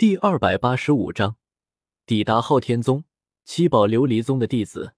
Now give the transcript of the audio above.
第二百八十五章抵达昊天宗七宝琉璃宗的弟子